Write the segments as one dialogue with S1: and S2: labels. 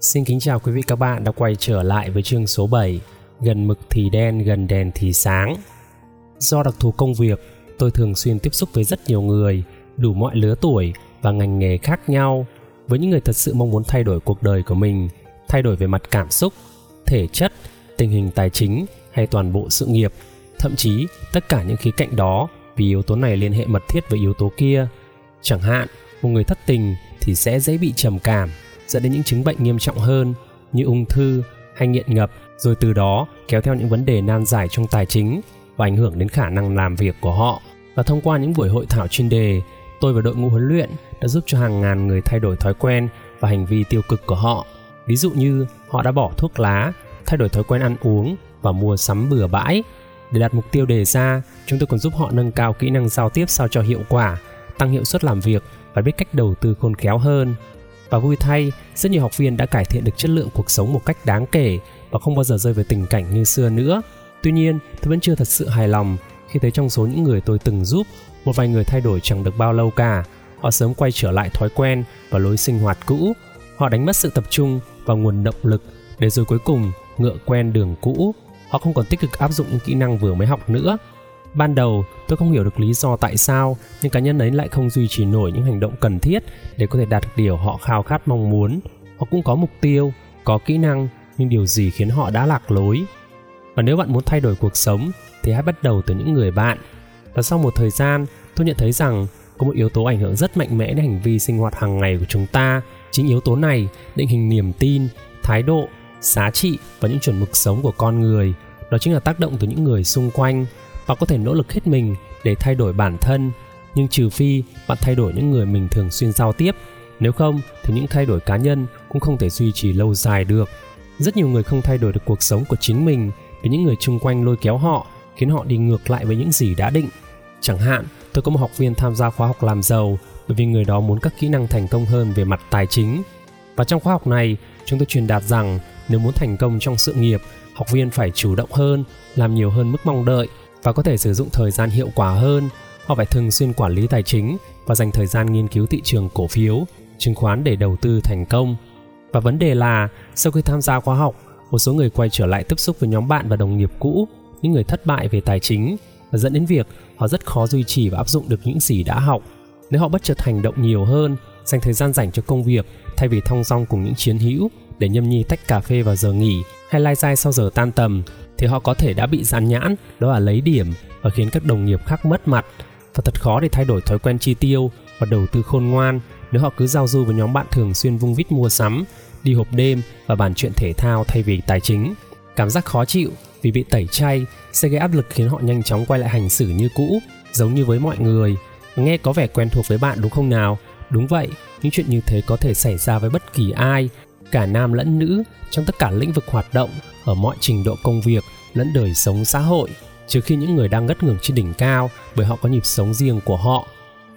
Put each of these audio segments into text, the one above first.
S1: Xin kính chào quý vị các bạn đã quay trở lại với chương số 7 Gần mực thì đen, gần đèn thì sáng. Do đặc thù công việc, tôi thường xuyên tiếp xúc với rất nhiều người đủ mọi lứa tuổi và ngành nghề khác nhau với những người thật sự mong muốn thay đổi cuộc đời của mình thay đổi về mặt cảm xúc thể chất tình hình tài chính hay toàn bộ sự nghiệp. Thậm chí tất cả những khía cạnh đó vì yếu tố này liên hệ mật thiết với yếu tố kia. Chẳng hạn một người thất tình thì sẽ dễ bị trầm cảm dẫn đến những chứng bệnh nghiêm trọng hơn như ung thư hay nghiện ngập, rồi từ đó kéo theo những vấn đề nan giải trong tài chính và ảnh hưởng đến khả năng làm việc của họ. Và thông qua những buổi hội thảo chuyên đề, tôi và đội ngũ huấn luyện đã giúp cho hàng ngàn người thay đổi thói quen và hành vi tiêu cực của họ. Ví dụ như, họ đã bỏ thuốc lá, thay đổi thói quen ăn uống và mua sắm bừa bãi. Để đạt mục tiêu đề ra, chúng tôi còn giúp họ nâng cao kỹ năng giao tiếp sao cho hiệu quả, tăng hiệu suất làm việc và biết cách đầu tư khôn khéo hơn và vui thay. Rất nhiều học viên đã cải thiện được chất lượng cuộc sống một cách đáng kể và không bao giờ rơi vào tình cảnh như xưa nữa. Tuy nhiên, tôi vẫn chưa thật sự hài lòng khi thấy trong số những người tôi từng giúp, một vài người thay đổi chẳng được bao lâu cả. Họ sớm quay trở lại thói quen và lối sinh hoạt cũ. Họ đánh mất sự tập trung và nguồn động lực để rồi cuối cùng ngựa quen đường cũ. Họ không còn tích cực áp dụng những kỹ năng vừa mới học nữa ban đầu, tôi không hiểu được lý do tại sao, nhưng cá nhân ấy lại không duy trì nổi những hành động cần thiết để có thể đạt được điều họ khao khát mong muốn. Họ cũng có mục tiêu, có kỹ năng, nhưng điều gì khiến họ đã lạc lối? Và nếu bạn muốn thay đổi cuộc sống, thì hãy bắt đầu từ những người bạn. Và sau một thời gian, tôi nhận thấy rằng có một yếu tố ảnh hưởng rất mạnh mẽ đến hành vi sinh hoạt hàng ngày của chúng ta. Chính yếu tố này định hình niềm tin, thái độ, giá trị và những chuẩn mực sống của con người. Đó chính là tác động từ những người xung quanh bạn có thể nỗ lực hết mình để thay đổi bản thân, nhưng trừ phi bạn thay đổi những người mình thường xuyên giao tiếp. Nếu không, thì những thay đổi cá nhân cũng không thể duy trì lâu dài được. Rất nhiều người không thay đổi được cuộc sống của chính mình vì những người chung quanh lôi kéo họ, khiến họ đi ngược lại với những gì đã định. Chẳng hạn, tôi có một học viên tham gia khóa học làm giàu bởi vì người đó muốn các kỹ năng thành công hơn về mặt tài chính. Và trong khóa học này, chúng tôi truyền đạt rằng nếu muốn thành công trong sự nghiệp, học viên phải chủ động hơn, làm nhiều hơn mức mong đợi và có thể sử dụng thời gian hiệu quả hơn. Họ phải thường xuyên quản lý tài chính và dành thời gian nghiên cứu thị trường cổ phiếu, chứng khoán để đầu tư thành công. Và vấn đề là, sau khi tham gia khóa học, một số người quay trở lại tiếp xúc với nhóm bạn và đồng nghiệp cũ, những người thất bại về tài chính, và dẫn đến việc họ rất khó duy trì và áp dụng được những gì đã học. Nếu họ bất chợt hành động nhiều hơn, dành thời gian dành cho công việc thay vì thong dong cùng những chiến hữu để nhâm nhi tách cà phê vào giờ nghỉ hay lai dai sau giờ tan tầm thì họ có thể đã bị dán nhãn, đó là lấy điểm và khiến các đồng nghiệp khác mất mặt. Và thật khó để thay đổi thói quen chi tiêu và đầu tư khôn ngoan nếu họ cứ giao du với nhóm bạn thường xuyên vung vít mua sắm, đi hộp đêm và bàn chuyện thể thao thay vì tài chính. Cảm giác khó chịu vì bị tẩy chay sẽ gây áp lực khiến họ nhanh chóng quay lại hành xử như cũ, giống như với mọi người. Nghe có vẻ quen thuộc với bạn đúng không nào? Đúng vậy, những chuyện như thế có thể xảy ra với bất kỳ ai cả nam lẫn nữ trong tất cả lĩnh vực hoạt động, ở mọi trình độ công việc lẫn đời sống xã hội, trừ khi những người đang ngất ngưởng trên đỉnh cao bởi họ có nhịp sống riêng của họ.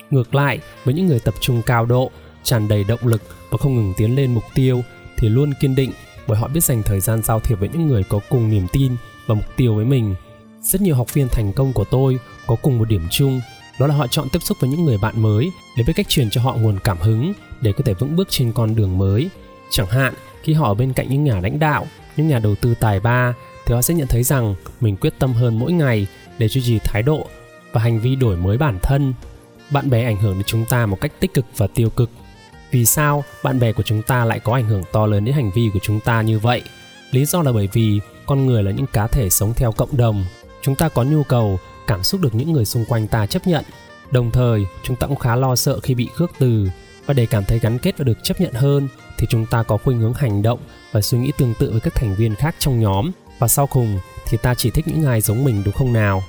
S1: Ngược lại, với những người tập trung cao độ, tràn đầy động lực và không ngừng tiến lên mục tiêu thì luôn kiên định bởi họ biết dành thời gian giao thiệp với những người có cùng niềm tin và mục tiêu với mình. Rất nhiều học viên thành công của tôi có cùng một điểm chung, đó là họ chọn tiếp xúc với những người bạn mới để biết cách truyền cho họ nguồn cảm hứng để có thể vững bước trên con đường mới chẳng hạn, khi họ ở bên cạnh những nhà lãnh đạo, những nhà đầu tư tài ba, thì họ sẽ nhận thấy rằng mình quyết tâm hơn mỗi ngày để duy trì thái độ và hành vi đổi mới bản thân. Bạn bè ảnh hưởng đến chúng ta một cách tích cực và tiêu cực. Vì sao bạn bè của chúng ta lại có ảnh hưởng to lớn đến hành vi của chúng ta như vậy? Lý do là bởi vì con người là những cá thể sống theo cộng đồng. Chúng ta có nhu cầu, cảm xúc được những người xung quanh ta chấp nhận. Đồng thời, chúng ta cũng khá lo sợ khi bị khước từ và để cảm thấy gắn kết và được chấp nhận hơn thì chúng ta có khuynh hướng hành động và suy nghĩ tương tự với các thành viên khác trong nhóm. Và sau cùng thì ta chỉ thích những ai giống mình đúng không nào?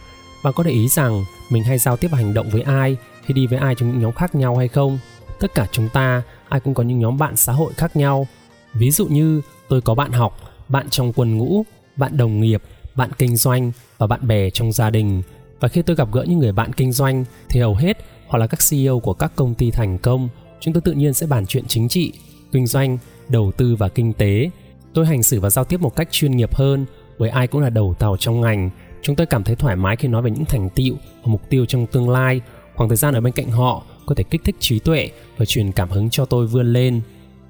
S1: Bạn có để ý rằng mình hay giao tiếp và hành động với ai khi đi với ai trong những nhóm khác nhau hay không? Tất cả chúng ta, ai cũng có những nhóm bạn xã hội khác nhau. Ví dụ như tôi có bạn học, bạn trong quân ngũ, bạn đồng nghiệp, bạn kinh doanh và bạn bè trong gia đình. Và khi tôi gặp gỡ những người bạn kinh doanh thì hầu hết họ là các ceo của các công ty thành công. Chúng tôi tự nhiên sẽ bàn chuyện chính trị kinh doanh, đầu tư và kinh tế. Tôi hành xử và giao tiếp một cách chuyên nghiệp hơn bởi ai cũng là đầu tàu trong ngành. Chúng tôi cảm thấy thoải mái khi nói về những thành tựu và mục tiêu trong tương lai. Khoảng thời gian ở bên cạnh họ có thể kích thích trí tuệ và truyền cảm hứng cho tôi vươn lên.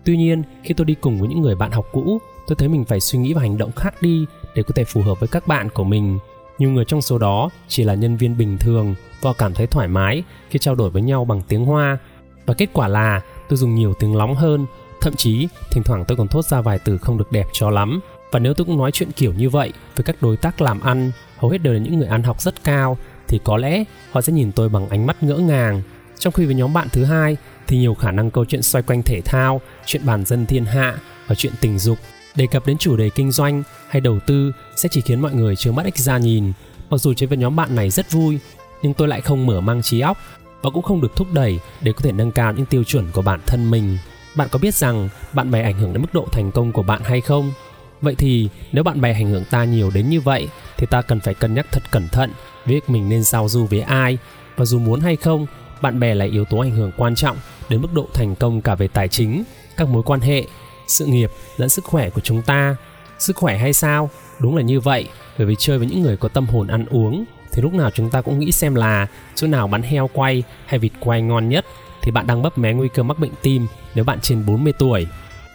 S1: Tuy nhiên, khi tôi đi cùng với những người bạn học cũ, tôi thấy mình phải suy nghĩ và hành động khác đi để có thể phù hợp với các bạn của mình. Nhiều người trong số đó chỉ là nhân viên bình thường và cảm thấy thoải mái khi trao đổi với nhau bằng tiếng hoa. Và kết quả là tôi dùng nhiều tiếng lóng hơn thậm chí, thỉnh thoảng tôi còn thốt ra vài từ không được đẹp cho lắm. Và nếu tôi cũng nói chuyện kiểu như vậy, với các đối tác làm ăn, hầu hết đều là những người ăn học rất cao, thì có lẽ họ sẽ nhìn tôi bằng ánh mắt ngỡ ngàng. Trong khi với nhóm bạn thứ hai, thì nhiều khả năng câu chuyện xoay quanh thể thao, chuyện bàn dân thiên hạ và chuyện tình dục. Đề cập đến chủ đề kinh doanh hay đầu tư sẽ chỉ khiến mọi người chưa mắt ích ra nhìn. Mặc dù chơi với nhóm bạn này rất vui, nhưng tôi lại không mở mang trí óc và cũng không được thúc đẩy để có thể nâng cao những tiêu chuẩn của bản thân mình bạn có biết rằng bạn bè ảnh hưởng đến mức độ thành công của bạn hay không? Vậy thì nếu bạn bè ảnh hưởng ta nhiều đến như vậy, thì ta cần phải cân nhắc thật cẩn thận việc mình nên giao du với ai. Và dù muốn hay không, bạn bè là yếu tố ảnh hưởng quan trọng đến mức độ thành công cả về tài chính, các mối quan hệ, sự nghiệp lẫn sức khỏe của chúng ta. Sức khỏe hay sao? Đúng là như vậy. Bởi vì chơi với những người có tâm hồn ăn uống, thì lúc nào chúng ta cũng nghĩ xem là chỗ nào bán heo quay hay vịt quay ngon nhất thì bạn đang bấp mé nguy cơ mắc bệnh tim nếu bạn trên 40 tuổi.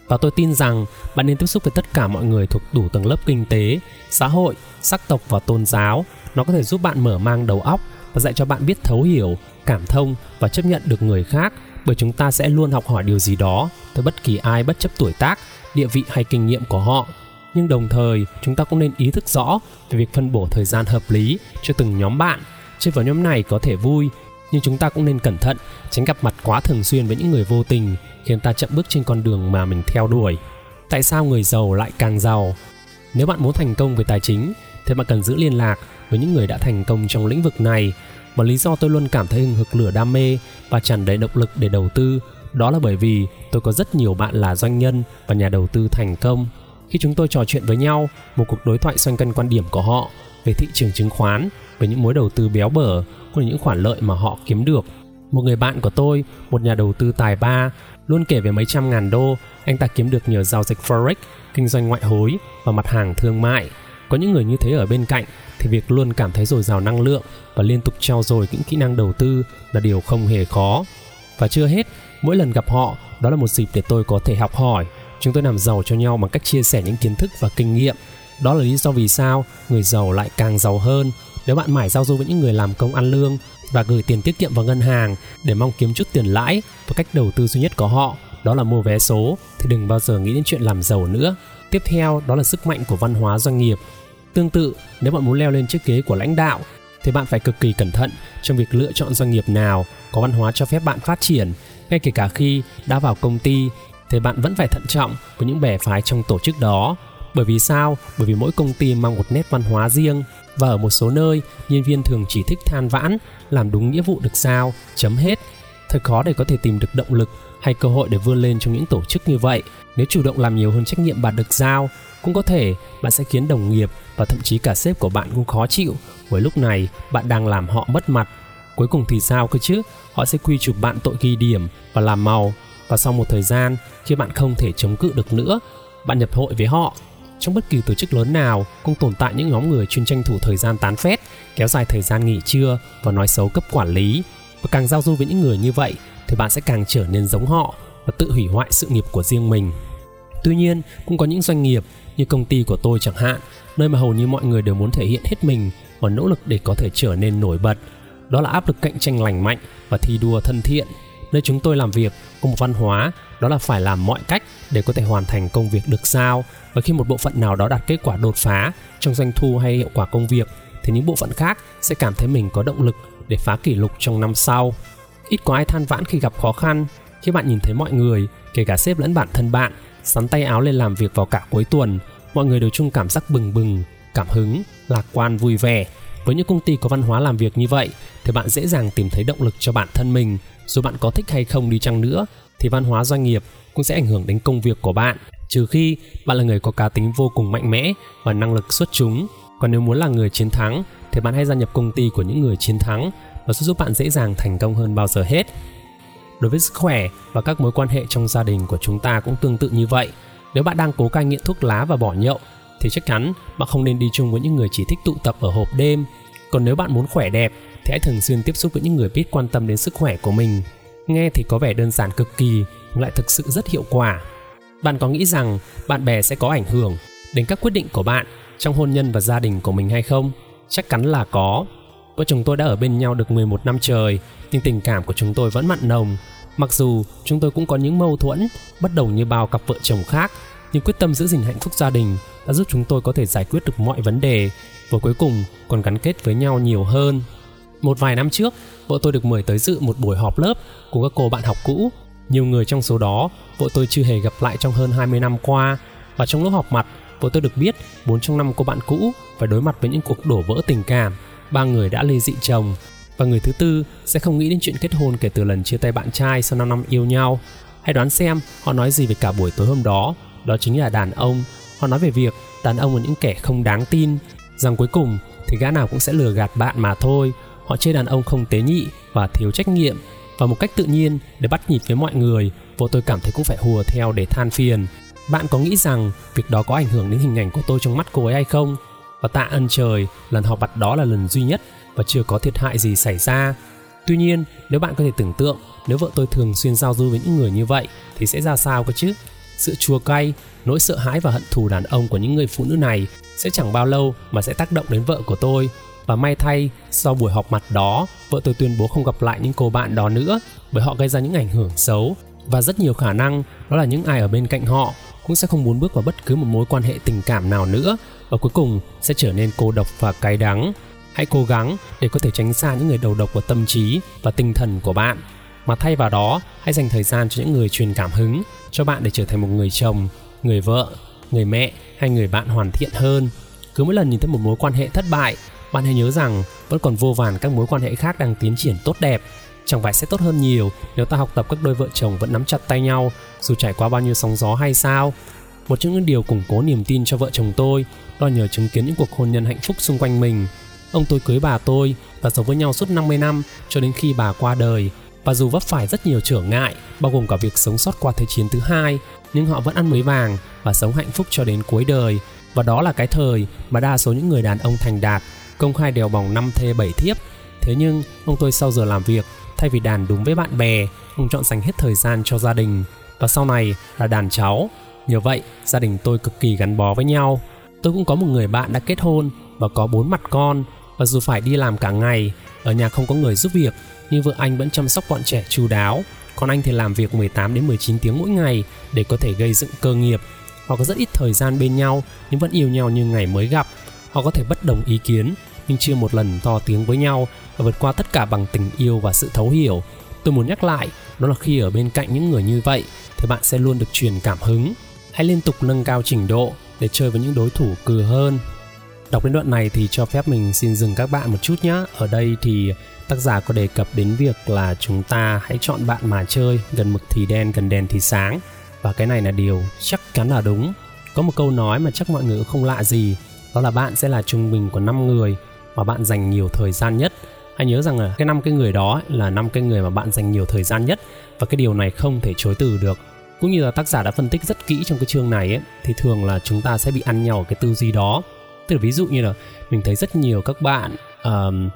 S1: Và tôi tin rằng bạn nên tiếp xúc với tất cả mọi người thuộc đủ tầng lớp kinh tế, xã hội, sắc tộc và tôn giáo. Nó có thể giúp bạn mở mang đầu óc và dạy cho bạn biết thấu hiểu, cảm thông và chấp nhận được người khác bởi chúng ta sẽ luôn học hỏi điều gì đó từ bất kỳ ai bất chấp tuổi tác, địa vị hay kinh nghiệm của họ. Nhưng đồng thời, chúng ta cũng nên ý thức rõ về việc phân bổ thời gian hợp lý cho từng nhóm bạn. Chơi vào nhóm này có thể vui, nhưng chúng ta cũng nên cẩn thận, tránh gặp mặt quá thường xuyên với những người vô tình, khiến ta chậm bước trên con đường mà mình theo đuổi. Tại sao người giàu lại càng giàu? Nếu bạn muốn thành công về tài chính thì bạn cần giữ liên lạc với những người đã thành công trong lĩnh vực này. Và lý do tôi luôn cảm thấy hừng hực lửa đam mê và tràn đầy động lực để đầu tư, đó là bởi vì tôi có rất nhiều bạn là doanh nhân và nhà đầu tư thành công. Khi chúng tôi trò chuyện với nhau, một cuộc đối thoại xoay quanh quan điểm của họ về thị trường chứng khoán về những mối đầu tư béo bở cũng những khoản lợi mà họ kiếm được. Một người bạn của tôi, một nhà đầu tư tài ba, luôn kể về mấy trăm ngàn đô. Anh ta kiếm được nhờ giao dịch forex, kinh doanh ngoại hối và mặt hàng thương mại. Có những người như thế ở bên cạnh thì việc luôn cảm thấy dồi dào năng lượng và liên tục trao dồi những kỹ năng đầu tư là điều không hề khó. Và chưa hết, mỗi lần gặp họ, đó là một dịp để tôi có thể học hỏi. Chúng tôi làm giàu cho nhau bằng cách chia sẻ những kiến thức và kinh nghiệm. Đó là lý do vì sao người giàu lại càng giàu hơn nếu bạn mãi giao du với những người làm công ăn lương và gửi tiền tiết kiệm vào ngân hàng để mong kiếm chút tiền lãi và cách đầu tư duy nhất của họ, đó là mua vé số, thì đừng bao giờ nghĩ đến chuyện làm giàu nữa. Tiếp theo, đó là sức mạnh của văn hóa doanh nghiệp. Tương tự, nếu bạn muốn leo lên chiếc ghế của lãnh đạo, thì bạn phải cực kỳ cẩn thận trong việc lựa chọn doanh nghiệp nào có văn hóa cho phép bạn phát triển. Ngay kể cả khi đã vào công ty, thì bạn vẫn phải thận trọng với những bè phái trong tổ chức đó bởi vì sao? Bởi vì mỗi công ty mang một nét văn hóa riêng. Và ở một số nơi, nhân viên thường chỉ thích than vãn, làm đúng nghĩa vụ được giao chấm hết. Thật khó để có thể tìm được động lực hay cơ hội để vươn lên trong những tổ chức như vậy. Nếu chủ động làm nhiều hơn trách nhiệm bạn được giao, cũng có thể bạn sẽ khiến đồng nghiệp và thậm chí cả sếp của bạn cũng khó chịu. Bởi lúc này, bạn đang làm họ mất mặt. Cuối cùng thì sao cơ chứ? Họ sẽ quy chụp bạn tội ghi điểm và làm màu. Và sau một thời gian, khi bạn không thể chống cự được nữa, bạn nhập hội với họ trong bất kỳ tổ chức lớn nào, cũng tồn tại những nhóm người chuyên tranh thủ thời gian tán phét, kéo dài thời gian nghỉ trưa và nói xấu cấp quản lý. Và càng giao du với những người như vậy, thì bạn sẽ càng trở nên giống họ và tự hủy hoại sự nghiệp của riêng mình. Tuy nhiên, cũng có những doanh nghiệp như công ty của tôi chẳng hạn, nơi mà hầu như mọi người đều muốn thể hiện hết mình và nỗ lực để có thể trở nên nổi bật. Đó là áp lực cạnh tranh lành mạnh và thi đua thân thiện nơi chúng tôi làm việc có một văn hóa, đó là phải làm mọi cách để có thể hoàn thành công việc được sao. Và khi một bộ phận nào đó đạt kết quả đột phá trong doanh thu hay hiệu quả công việc, thì những bộ phận khác sẽ cảm thấy mình có động lực để phá kỷ lục trong năm sau. Ít có ai than vãn khi gặp khó khăn, khi bạn nhìn thấy mọi người, kể cả sếp lẫn bản thân bạn, sắn tay áo lên làm việc vào cả cuối tuần, mọi người đều chung cảm giác bừng bừng, cảm hứng, lạc quan, vui vẻ với những công ty có văn hóa làm việc như vậy, thì bạn dễ dàng tìm thấy động lực cho bản thân mình. Dù bạn có thích hay không đi chăng nữa, thì văn hóa doanh nghiệp cũng sẽ ảnh hưởng đến công việc của bạn. Trừ khi bạn là người có cá tính vô cùng mạnh mẽ và năng lực xuất chúng. Còn nếu muốn là người chiến thắng, thì bạn hãy gia nhập công ty của những người chiến thắng. Và sẽ giúp bạn dễ dàng thành công hơn bao giờ hết. Đối với sức khỏe và các mối quan hệ trong gia đình của chúng ta cũng tương tự như vậy. Nếu bạn đang cố cai nghiện thuốc lá và bỏ nhậu thì chắc chắn bạn không nên đi chung với những người chỉ thích tụ tập ở hộp đêm. Còn nếu bạn muốn khỏe đẹp, thì hãy thường xuyên tiếp xúc với những người biết quan tâm đến sức khỏe của mình. Nghe thì có vẻ đơn giản cực kỳ, nhưng lại thực sự rất hiệu quả. Bạn có nghĩ rằng bạn bè sẽ có ảnh hưởng đến các quyết định của bạn trong hôn nhân và gia đình của mình hay không? Chắc chắn là có. Vợ chồng tôi đã ở bên nhau được 11 năm trời, nhưng tình cảm của chúng tôi vẫn mặn nồng. Mặc dù chúng tôi cũng có những mâu thuẫn bất đồng như bao cặp vợ chồng khác nhưng quyết tâm giữ gìn hạnh phúc gia đình đã giúp chúng tôi có thể giải quyết được mọi vấn đề và cuối cùng còn gắn kết với nhau nhiều hơn. Một vài năm trước vợ tôi được mời tới dự một buổi họp lớp của các cô bạn học cũ. Nhiều người trong số đó vợ tôi chưa hề gặp lại trong hơn 20 năm qua. Và trong lúc họp mặt vợ tôi được biết bốn trong năm cô bạn cũ phải đối mặt với những cuộc đổ vỡ tình cảm. Ba người đã ly dị chồng. Và người thứ tư sẽ không nghĩ đến chuyện kết hôn kể từ lần chia tay bạn trai sau 5 năm yêu nhau. Hãy đoán xem họ nói gì về cả buổi tối hôm đó, đó chính là đàn ông. Họ nói về việc đàn ông là những kẻ không đáng tin, rằng cuối cùng thì gã nào cũng sẽ lừa gạt bạn mà thôi. Họ chê đàn ông không tế nhị và thiếu trách nhiệm và một cách tự nhiên để bắt nhịp với mọi người, vô tôi cảm thấy cũng phải hùa theo để than phiền. Bạn có nghĩ rằng việc đó có ảnh hưởng đến hình ảnh của tôi trong mắt cô ấy hay không? Và tạ ơn trời, lần họp mặt đó là lần duy nhất và chưa có thiệt hại gì xảy ra. Tuy nhiên, nếu bạn có thể tưởng tượng nếu vợ tôi thường xuyên giao du với những người như vậy thì sẽ ra sao cơ chứ? Sự chua cay, nỗi sợ hãi và hận thù đàn ông của những người phụ nữ này sẽ chẳng bao lâu mà sẽ tác động đến vợ của tôi. Và may thay, sau buổi họp mặt đó, vợ tôi tuyên bố không gặp lại những cô bạn đó nữa bởi họ gây ra những ảnh hưởng xấu. Và rất nhiều khả năng đó là những ai ở bên cạnh họ cũng sẽ không muốn bước vào bất cứ một mối quan hệ tình cảm nào nữa và cuối cùng sẽ trở nên cô độc và cay đắng. Hãy cố gắng để có thể tránh xa những người đầu độc của tâm trí và tinh thần của bạn mà thay vào đó, hãy dành thời gian cho những người truyền cảm hứng, cho bạn để trở thành một người chồng, người vợ, người mẹ hay người bạn hoàn thiện hơn. Cứ mỗi lần nhìn thấy một mối quan hệ thất bại, bạn hãy nhớ rằng vẫn còn vô vàn các mối quan hệ khác đang tiến triển tốt đẹp. Chẳng phải sẽ tốt hơn nhiều nếu ta học tập các đôi vợ chồng vẫn nắm chặt tay nhau, dù trải qua bao nhiêu sóng gió hay sao. Một trong những điều củng cố niềm tin cho vợ chồng tôi, đó nhờ chứng kiến những cuộc hôn nhân hạnh phúc xung quanh mình. Ông tôi cưới bà tôi và sống với nhau suốt 50 năm cho đến khi bà qua đời. Và dù vấp phải rất nhiều trở ngại, bao gồm cả việc sống sót qua Thế chiến thứ hai, nhưng họ vẫn ăn mới vàng và sống hạnh phúc cho đến cuối đời. Và đó là cái thời mà đa số những người đàn ông thành đạt, công khai đèo bỏng năm thê bảy thiếp. Thế nhưng, ông tôi sau giờ làm việc, thay vì đàn đúng với bạn bè, ông chọn dành hết thời gian cho gia đình. Và sau này là đàn cháu. Nhờ vậy, gia đình tôi cực kỳ gắn bó với nhau. Tôi cũng có một người bạn đã kết hôn và có bốn mặt con và dù phải đi làm cả ngày, ở nhà không có người giúp việc, nhưng vợ anh vẫn chăm sóc bọn trẻ chu đáo. Còn anh thì làm việc 18 đến 19 tiếng mỗi ngày để có thể gây dựng cơ nghiệp. Họ có rất ít thời gian bên nhau nhưng vẫn yêu nhau như ngày mới gặp. Họ có thể bất đồng ý kiến nhưng chưa một lần to tiếng với nhau và vượt qua tất cả bằng tình yêu và sự thấu hiểu. Tôi muốn nhắc lại, đó là khi ở bên cạnh những người như vậy thì bạn sẽ luôn được truyền cảm hứng. Hãy liên tục nâng cao trình độ để chơi với những đối thủ cừ hơn Đọc đến đoạn này thì cho phép mình xin dừng các bạn một chút nhé. Ở đây thì tác giả có đề cập đến việc là chúng ta hãy chọn bạn mà chơi, gần mực thì đen, gần đèn thì sáng. Và cái này là điều chắc chắn là đúng. Có một câu nói mà chắc mọi người không lạ gì, đó là bạn sẽ là trung bình của 5 người mà bạn dành nhiều thời gian nhất. Hãy nhớ rằng là cái năm cái người đó là năm cái người mà bạn dành nhiều thời gian nhất và cái điều này không thể chối từ được cũng như là tác giả đã phân tích rất kỹ trong cái chương này ấy, thì thường là chúng ta sẽ bị ăn nhau ở cái tư duy đó tức là ví dụ như là mình thấy rất nhiều các bạn uh,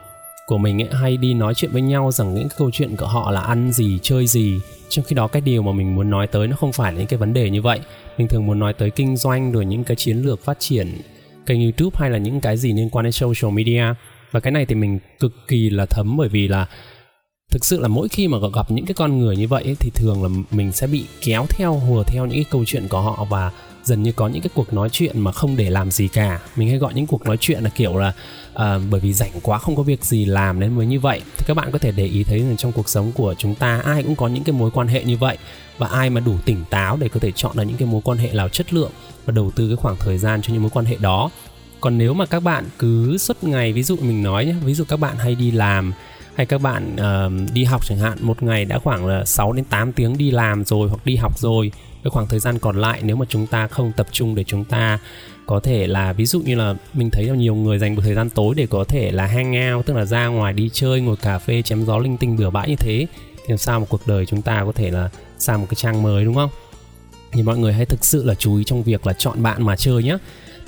S1: của mình ấy, hay đi nói chuyện với nhau rằng những cái câu chuyện của họ là ăn gì chơi gì. Trong khi đó cái điều mà mình muốn nói tới nó không phải là những cái vấn đề như vậy. Mình thường muốn nói tới kinh doanh rồi những cái chiến lược phát triển kênh youtube hay là những cái gì liên quan đến social media. Và cái này thì mình cực kỳ là thấm bởi vì là thực sự là mỗi khi mà gặp những cái con người như vậy ấy, thì thường là mình sẽ bị kéo theo hùa theo những cái câu chuyện của họ và dần như có những cái cuộc nói chuyện mà không để làm gì cả. Mình hay gọi những cuộc nói chuyện là kiểu là uh, bởi vì rảnh quá không có việc gì làm nên mới như vậy. Thì các bạn có thể để ý thấy rằng trong cuộc sống của chúng ta ai cũng có những cái mối quan hệ như vậy. Và ai mà đủ tỉnh táo để có thể chọn được những cái mối quan hệ nào chất lượng và đầu tư cái khoảng thời gian cho những mối quan hệ đó. Còn nếu mà các bạn cứ suốt ngày ví dụ mình nói nhé ví dụ các bạn hay đi làm hay các bạn uh, đi học chẳng hạn một ngày đã khoảng là 6 đến 8 tiếng đi làm rồi hoặc đi học rồi cái khoảng thời gian còn lại nếu mà chúng ta không tập trung để chúng ta có thể là ví dụ như là mình thấy là nhiều người dành một thời gian tối để có thể là hang out tức là ra ngoài đi chơi ngồi cà phê chém gió linh tinh bừa bãi như thế thì làm sao một cuộc đời chúng ta có thể là sang một cái trang mới đúng không? Thì mọi người hãy thực sự là chú ý trong việc là chọn bạn mà chơi nhé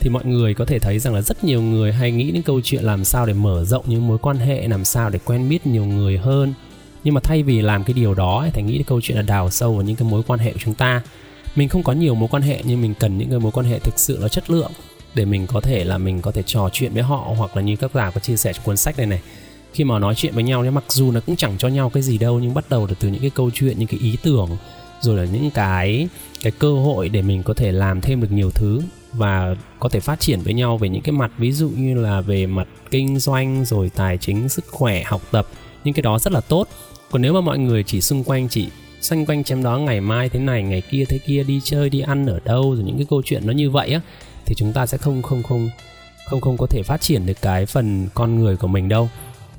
S1: thì mọi người có thể thấy rằng là rất nhiều người hay nghĩ đến câu chuyện làm sao để mở rộng những mối quan hệ, làm sao để quen biết nhiều người hơn. Nhưng mà thay vì làm cái điều đó thì nghĩ đến câu chuyện là đào sâu vào những cái mối quan hệ của chúng ta. Mình không có nhiều mối quan hệ, nhưng mình cần những cái mối quan hệ thực sự là chất lượng để mình có thể là mình có thể trò chuyện với họ hoặc là như các giả có chia sẻ trong cuốn sách này này. Khi mà nói chuyện với nhau nhưng mặc dù nó cũng chẳng cho nhau cái gì đâu, nhưng bắt đầu được từ những cái câu chuyện, những cái ý tưởng, rồi là những cái cái cơ hội để mình có thể làm thêm được nhiều thứ và có thể phát triển với nhau về những cái mặt, ví dụ như là về mặt kinh doanh, rồi tài chính, sức khỏe, học tập, những cái đó rất là tốt. Còn nếu mà mọi người chỉ xung quanh, chỉ xanh quanh chém đó ngày mai thế này, ngày kia thế kia, đi chơi, đi ăn ở đâu, rồi những cái câu chuyện nó như vậy á, thì chúng ta sẽ không không không không không có thể phát triển được cái phần con người của mình đâu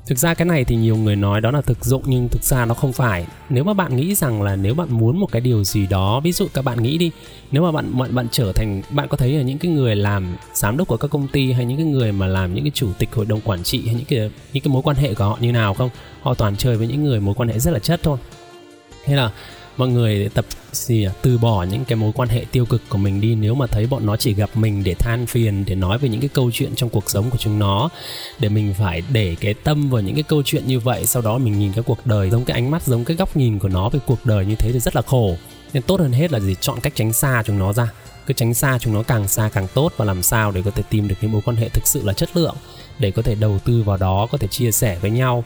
S1: thực ra cái này thì nhiều người nói đó là thực dụng, nhưng thực ra nó không phải. Nếu mà bạn nghĩ rằng là nếu bạn muốn một cái điều gì đó, ví dụ các bạn nghĩ đi, nếu mà bạn bạn bạn trở thành, bạn có thấy là những cái người làm giám đốc của các công ty hay những cái người mà làm những cái chủ tịch hội đồng quản trị hay những cái những cái mối quan hệ của họ như nào không? Họ toàn chơi với những người mối quan hệ rất là chất thôi. Hay là mọi người tập gì à, từ bỏ những cái mối quan hệ tiêu cực của mình đi nếu mà thấy bọn nó chỉ gặp mình để than phiền để nói về những cái câu chuyện trong cuộc sống của chúng nó để mình phải để cái tâm vào những cái câu chuyện như vậy sau đó mình nhìn cái cuộc đời giống cái ánh mắt giống cái góc nhìn của nó về cuộc đời như thế thì rất là khổ. Nên tốt hơn hết là gì? Chọn cách tránh xa chúng nó ra. Cứ tránh xa chúng nó càng xa càng tốt và làm sao để có thể tìm được những mối quan hệ thực sự là chất lượng để có thể đầu tư vào đó có thể chia sẻ với nhau.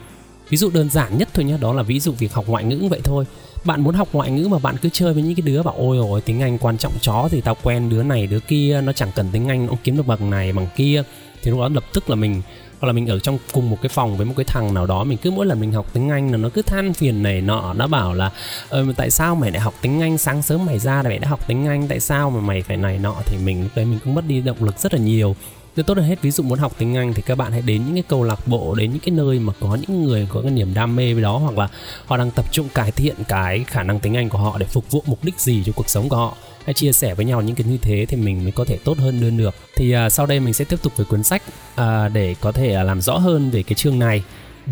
S1: Ví dụ đơn giản nhất thôi nhé đó là ví dụ việc học ngoại ngữ vậy thôi bạn muốn học ngoại ngữ mà bạn cứ chơi với những cái đứa bảo, ôi ôi, tiếng anh quan trọng chó thì tao quen đứa này, đứa kia, nó chẳng cần tiếng anh nó kiếm được bằng này, bằng kia. Thì lúc đó lập tức là mình, hoặc là mình ở trong cùng một cái phòng với một cái thằng nào đó, mình cứ mỗi lần mình học tiếng anh là nó cứ than phiền này nọ, nó bảo là ờ tại sao mày lại học tiếng anh? Sáng sớm mày ra là mày đã học tiếng anh, tại sao mà mày phải này nọ? Thì mình, lúc đấy mình cũng mất đi động lực rất là nhiều nên tốt hơn hết ví dụ muốn học tiếng Anh thì các bạn hãy đến những cái câu lạc bộ đến những cái nơi mà có những người có cái niềm đam mê với đó hoặc là họ đang tập trung cải thiện cái khả năng tiếng Anh của họ để phục vụ mục đích gì cho cuộc sống của họ. Hãy chia sẻ với nhau những cái như thế thì mình mới có thể tốt hơn đơn được. Thì uh, sau đây mình sẽ tiếp tục với cuốn sách uh, để có thể uh, làm rõ hơn về cái chương này.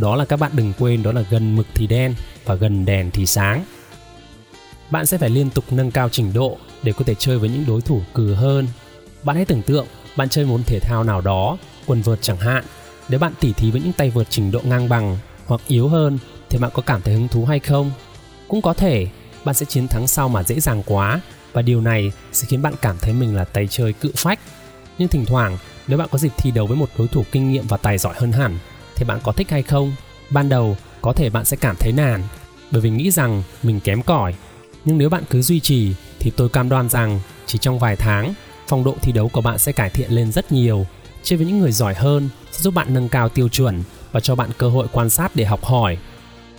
S1: Đó là các bạn đừng quên đó là gần mực thì đen và gần đèn thì sáng. Bạn sẽ phải liên tục nâng cao trình độ để có thể chơi với những đối thủ cừ hơn. Bạn hãy tưởng tượng bạn chơi môn thể thao nào đó, quần vợt chẳng hạn, nếu bạn tỉ thí với những tay vợt trình độ ngang bằng hoặc yếu hơn thì bạn có cảm thấy hứng thú hay không? Cũng có thể bạn sẽ chiến thắng sau mà dễ dàng quá và điều này sẽ khiến bạn cảm thấy mình là tay chơi cự phách. Nhưng thỉnh thoảng nếu bạn có dịp thi đấu với một đối thủ kinh nghiệm và tài giỏi hơn hẳn thì bạn có thích hay không? Ban đầu có thể bạn sẽ cảm thấy nản bởi vì nghĩ rằng mình kém cỏi. Nhưng nếu bạn cứ duy trì thì tôi cam đoan rằng chỉ trong vài tháng phong độ thi đấu của bạn sẽ cải thiện lên rất nhiều. Chơi với những người giỏi hơn sẽ giúp bạn nâng cao tiêu chuẩn và cho bạn cơ hội quan sát để học hỏi.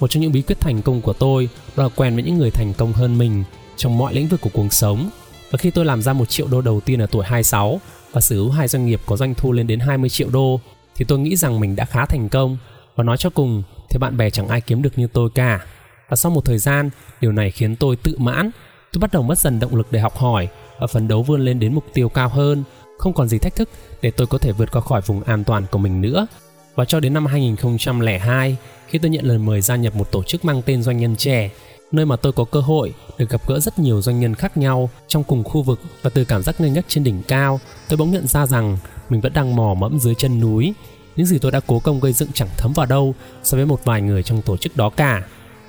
S1: Một trong những bí quyết thành công của tôi đó là quen với những người thành công hơn mình trong mọi lĩnh vực của cuộc sống. Và khi tôi làm ra một triệu đô đầu tiên ở tuổi 26 và sở hữu hai doanh nghiệp có doanh thu lên đến 20 triệu đô thì tôi nghĩ rằng mình đã khá thành công và nói cho cùng thì bạn bè chẳng ai kiếm được như tôi cả. Và sau một thời gian, điều này khiến tôi tự mãn. Tôi bắt đầu mất dần động lực để học hỏi phấn đấu vươn lên đến mục tiêu cao hơn. Không còn gì thách thức để tôi có thể vượt qua khỏi vùng an toàn của mình nữa. Và cho đến năm 2002, khi tôi nhận lời mời gia nhập một tổ chức mang tên Doanh nhân trẻ, nơi mà tôi có cơ hội được gặp gỡ rất nhiều doanh nhân khác nhau trong cùng khu vực và từ cảm giác ngây ngất trên đỉnh cao, tôi bỗng nhận ra rằng mình vẫn đang mò mẫm dưới chân núi. Những gì tôi đã cố công gây dựng chẳng thấm vào đâu so với một vài người trong tổ chức đó cả.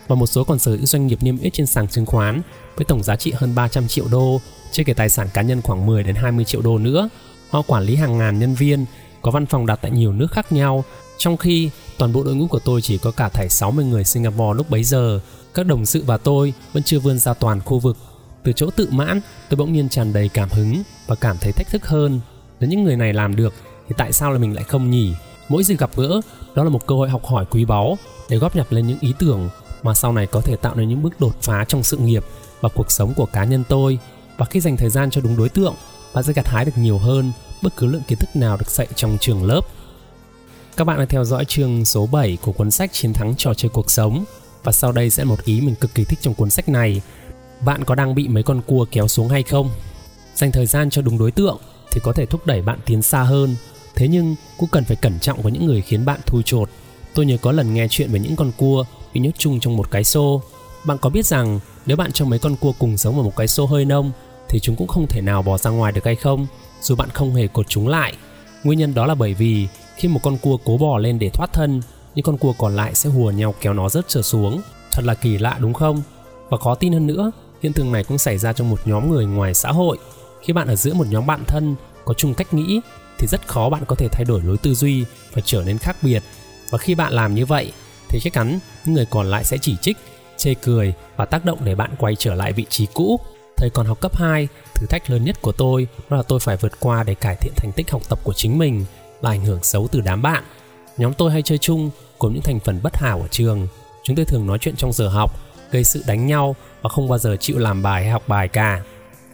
S1: Và một số còn sở hữu doanh nghiệp niêm yết trên sàn chứng khoán với tổng giá trị hơn 300 triệu đô chưa kể tài sản cá nhân khoảng 10 đến 20 triệu đô nữa. Họ quản lý hàng ngàn nhân viên, có văn phòng đặt tại nhiều nước khác nhau, trong khi toàn bộ đội ngũ của tôi chỉ có cả thảy 60 người Singapore lúc bấy giờ. Các đồng sự và tôi vẫn chưa vươn ra toàn khu vực. Từ chỗ tự mãn, tôi bỗng nhiên tràn đầy cảm hứng và cảm thấy thách thức hơn. Nếu những người này làm được thì tại sao là mình lại không nhỉ? Mỗi dịp gặp gỡ, đó là một cơ hội học hỏi quý báu để góp nhặt lên những ý tưởng mà sau này có thể tạo nên những bước đột phá trong sự nghiệp và cuộc sống của cá nhân tôi và khi dành thời gian cho đúng đối tượng, bạn sẽ gặt hái được nhiều hơn bất cứ lượng kiến thức nào được dạy trong trường lớp. Các bạn đang theo dõi chương số 7 của cuốn sách Chiến thắng trò chơi cuộc sống và sau đây sẽ một ý mình cực kỳ thích trong cuốn sách này. Bạn có đang bị mấy con cua kéo xuống hay không? Dành thời gian cho đúng đối tượng thì có thể thúc đẩy bạn tiến xa hơn. Thế nhưng cũng cần phải cẩn trọng với những người khiến bạn thui chột. Tôi nhớ có lần nghe chuyện về những con cua bị nhốt chung trong một cái xô. Bạn có biết rằng nếu bạn cho mấy con cua cùng sống ở một cái xô hơi nông thì chúng cũng không thể nào bò ra ngoài được hay không, dù bạn không hề cột chúng lại nguyên nhân đó là bởi vì khi một con cua cố bò lên để thoát thân, những con cua còn lại sẽ hùa nhau kéo nó rớt trở xuống thật là kỳ lạ, đúng không và khó tin hơn nữa, hiện tượng này cũng xảy ra trong một nhóm người ngoài xã hội. Khi bạn ở giữa một nhóm bạn thân có chung cách nghĩ thì rất khó bạn có thể thay đổi lối tư duy và trở nên khác biệt. Và khi bạn làm như vậy thì chắc chắn những người còn lại sẽ chỉ trích, chê cười và tác động để bạn quay trở lại vị trí cũ. Thời còn học cấp 2, thử thách lớn nhất của tôi đó là tôi phải vượt qua để cải thiện thành tích học tập của chính mình và ảnh hưởng xấu từ đám bạn. Nhóm tôi hay chơi chung cùng những thành phần bất hảo ở trường. Chúng tôi thường nói chuyện trong giờ học, gây sự đánh nhau và không bao giờ chịu làm bài hay học bài cả.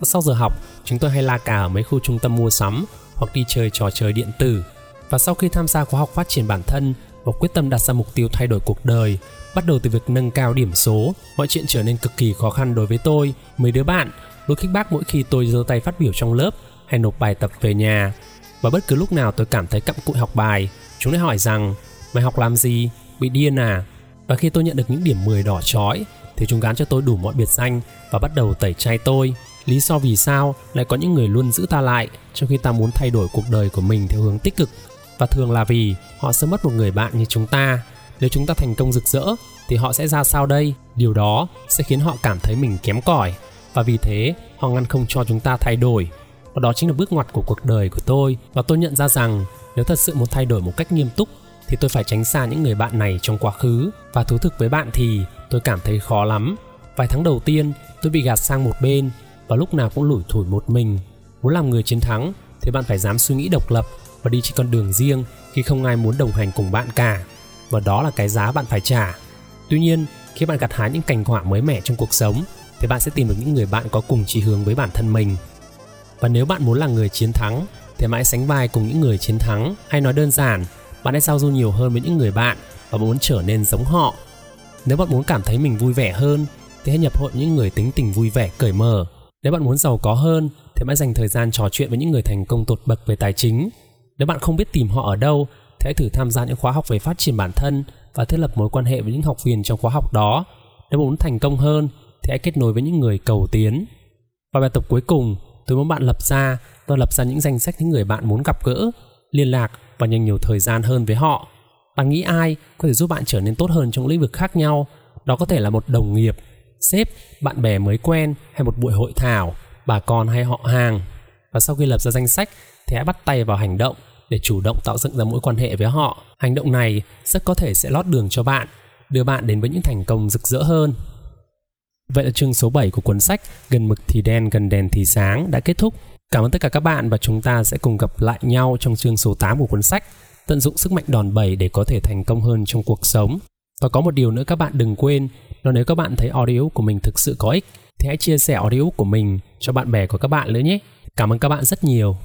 S1: Sau giờ học, chúng tôi hay la cà ở mấy khu trung tâm mua sắm hoặc đi chơi trò chơi điện tử. Và sau khi tham gia khóa học phát triển bản thân và quyết tâm đặt ra mục tiêu thay đổi cuộc đời, bắt đầu từ việc nâng cao điểm số, mọi chuyện trở nên cực kỳ khó khăn đối với tôi, mấy đứa bạn, đôi khích bác mỗi khi tôi giơ tay phát biểu trong lớp hay nộp bài tập về nhà. Và bất cứ lúc nào tôi cảm thấy cặm cụi học bài, chúng lại hỏi rằng Mày học làm gì? Bị điên à? Và khi tôi nhận được những điểm 10 đỏ chói thì chúng gán cho tôi đủ mọi biệt danh và bắt đầu tẩy chay tôi. Lý do vì sao lại có những người luôn giữ ta lại trong khi ta muốn thay đổi cuộc đời của mình theo hướng tích cực và thường là vì họ sẽ mất một người bạn như chúng ta. Nếu chúng ta thành công rực rỡ, thì họ sẽ ra sao đây? Điều đó sẽ khiến họ cảm thấy mình kém cỏi và vì thế, họ ngăn không cho chúng ta thay đổi. Và đó chính là bước ngoặt của cuộc đời của tôi và tôi nhận ra rằng, nếu thật sự muốn thay đổi một cách nghiêm túc, thì tôi phải tránh xa những người bạn này trong quá khứ và thú thực với bạn thì, tôi cảm thấy khó lắm vài tháng đầu tiên, tôi bị gạt sang một bên, và lúc nào cũng lủi thủi một mình muốn làm người chiến thắng, thì bạn phải dám suy nghĩ độc lập và đi trên con đường riêng khi không ai muốn đồng hành cùng bạn cả. Và đó là cái giá bạn phải trả. Tuy nhiên, khi bạn gặt hái những cảnh quả mới mẻ trong cuộc sống, thì bạn sẽ tìm được những người bạn có cùng chí hướng với bản thân mình. Và nếu bạn muốn là người chiến thắng, thì mãi sánh vai cùng những người chiến thắng. Hay nói đơn giản, bạn hãy giao du nhiều hơn với những người bạn và muốn trở nên giống họ. Nếu bạn muốn cảm thấy mình vui vẻ hơn, thì hãy nhập hội những người tính tình vui vẻ, cởi mở. Nếu bạn muốn giàu có hơn, thì hãy dành thời gian trò chuyện với những người thành công tột bậc về tài chính nếu bạn không biết tìm họ ở đâu, thì hãy thử tham gia những khóa học về phát triển bản thân và thiết lập mối quan hệ với những học viên trong khóa học đó. Nếu muốn thành công hơn, thì hãy kết nối với những người cầu tiến. Và bài tập cuối cùng, tôi muốn bạn lập ra và lập ra những danh sách những người bạn muốn gặp gỡ, liên lạc và dành nhiều thời gian hơn với họ. Bạn nghĩ ai có thể giúp bạn trở nên tốt hơn trong lĩnh vực khác nhau? Đó có thể là một đồng nghiệp, sếp, bạn bè mới quen hay một buổi hội thảo, bà con hay họ hàng. Và sau khi lập ra danh sách thì hãy bắt tay vào hành động để chủ động tạo dựng ra mối quan hệ với họ hành động này rất có thể sẽ lót đường cho bạn đưa bạn đến với những thành công rực rỡ hơn Vậy là chương số 7 của cuốn sách Gần mực thì đen, gần đèn thì sáng đã kết thúc. Cảm ơn tất cả các bạn và chúng ta sẽ cùng gặp lại nhau trong chương số 8 của cuốn sách Tận dụng sức mạnh đòn bẩy để có thể thành công hơn trong cuộc sống. Và có một điều nữa các bạn đừng quên, là nếu các bạn thấy audio của mình thực sự có ích thì hãy chia sẻ audio của mình cho bạn bè của các bạn nữa nhé. Cảm ơn các bạn rất nhiều.